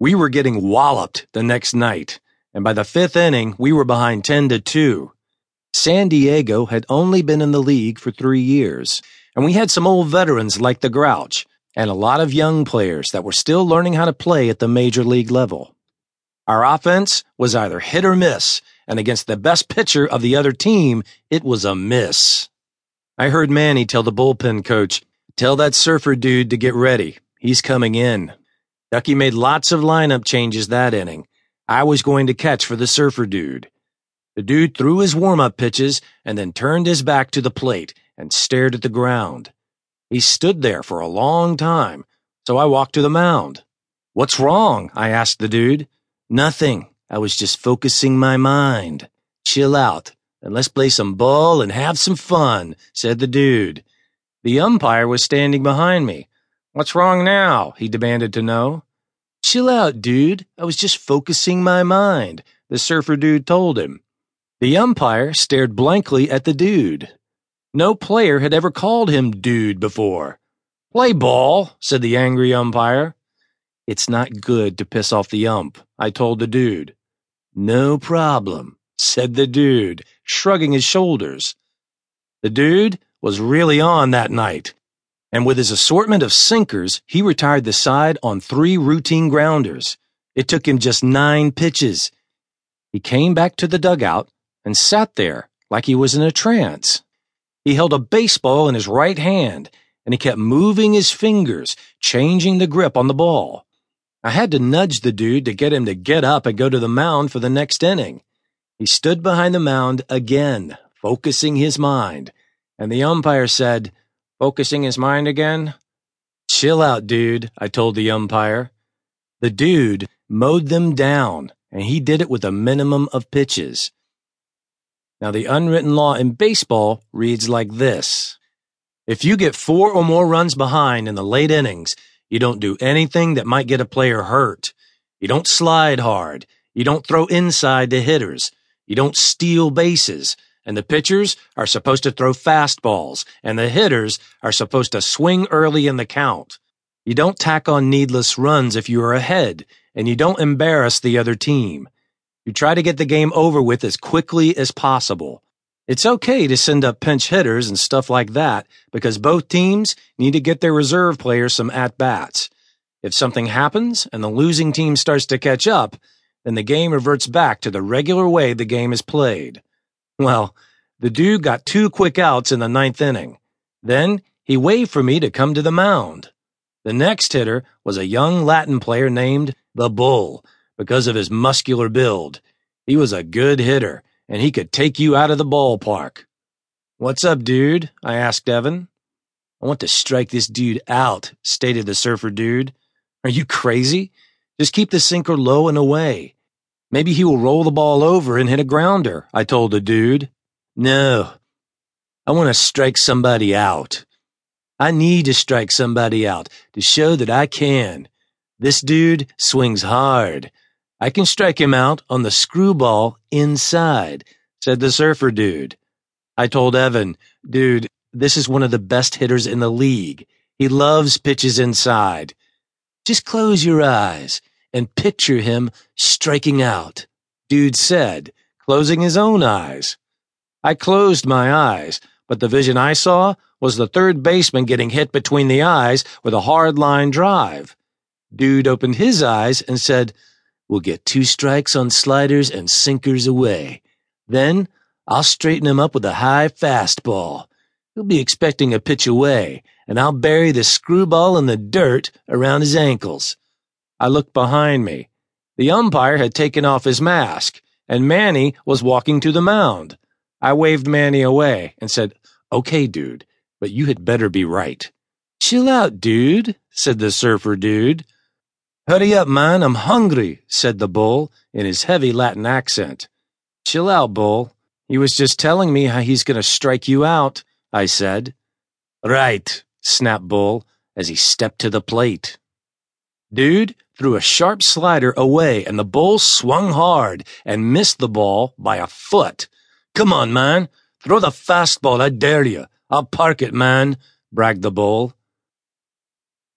We were getting walloped the next night, and by the fifth inning, we were behind 10 to 2. San Diego had only been in the league for three years, and we had some old veterans like the Grouch, and a lot of young players that were still learning how to play at the major league level. Our offense was either hit or miss, and against the best pitcher of the other team, it was a miss. I heard Manny tell the bullpen coach, Tell that surfer dude to get ready. He's coming in. Ducky made lots of lineup changes that inning. I was going to catch for the surfer dude. The dude threw his warm up pitches and then turned his back to the plate and stared at the ground. He stood there for a long time, so I walked to the mound. What's wrong? I asked the dude. Nothing. I was just focusing my mind. Chill out and let's play some ball and have some fun, said the dude. The umpire was standing behind me. What's wrong now? he demanded to know. Chill out, dude. I was just focusing my mind, the surfer dude told him. The umpire stared blankly at the dude. No player had ever called him dude before. Play ball, said the angry umpire. It's not good to piss off the ump, I told the dude. No problem, said the dude, shrugging his shoulders. The dude was really on that night. And with his assortment of sinkers, he retired the side on three routine grounders. It took him just nine pitches. He came back to the dugout and sat there like he was in a trance. He held a baseball in his right hand and he kept moving his fingers, changing the grip on the ball. I had to nudge the dude to get him to get up and go to the mound for the next inning. He stood behind the mound again, focusing his mind and the umpire said, focusing his mind again, Chill out, dude, I told the umpire. The dude mowed them down, and he did it with a minimum of pitches. Now, the unwritten law in baseball reads like this If you get four or more runs behind in the late innings, you don't do anything that might get a player hurt. You don't slide hard. You don't throw inside to hitters. You don't steal bases and the pitchers are supposed to throw fastballs, and the hitters are supposed to swing early in the count. You don't tack on needless runs if you are ahead, and you don't embarrass the other team. You try to get the game over with as quickly as possible. It's okay to send up pinch hitters and stuff like that because both teams need to get their reserve players some at bats. If something happens and the losing team starts to catch up, then the game reverts back to the regular way the game is played. Well, the dude got two quick outs in the ninth inning. Then he waved for me to come to the mound. The next hitter was a young Latin player named the Bull because of his muscular build. He was a good hitter and he could take you out of the ballpark. What's up, dude? I asked Evan. I want to strike this dude out, stated the surfer dude. Are you crazy? Just keep the sinker low and away. Maybe he will roll the ball over and hit a grounder, I told the dude. No. I want to strike somebody out. I need to strike somebody out to show that I can. This dude swings hard. I can strike him out on the screwball inside, said the surfer dude. I told Evan, dude, this is one of the best hitters in the league. He loves pitches inside. Just close your eyes and picture him striking out. Dude said, closing his own eyes. I closed my eyes, but the vision I saw was the third baseman getting hit between the eyes with a hard line drive. Dude opened his eyes and said, We'll get two strikes on sliders and sinkers away. Then I'll straighten him up with a high fastball. He'll be expecting a pitch away, and I'll bury the screwball in the dirt around his ankles. I looked behind me. The umpire had taken off his mask, and Manny was walking to the mound. I waved Manny away and said, Okay, dude, but you had better be right. Chill out, dude, said the surfer dude. Hurry up, man, I'm hungry, said the bull in his heavy Latin accent. Chill out, bull. He was just telling me how he's going to strike you out, I said. Right, snapped Bull as he stepped to the plate. Dude threw a sharp slider away and the bull swung hard and missed the ball by a foot. Come on, man. Throw the fastball, I dare you. I'll park it, man, bragged the bull.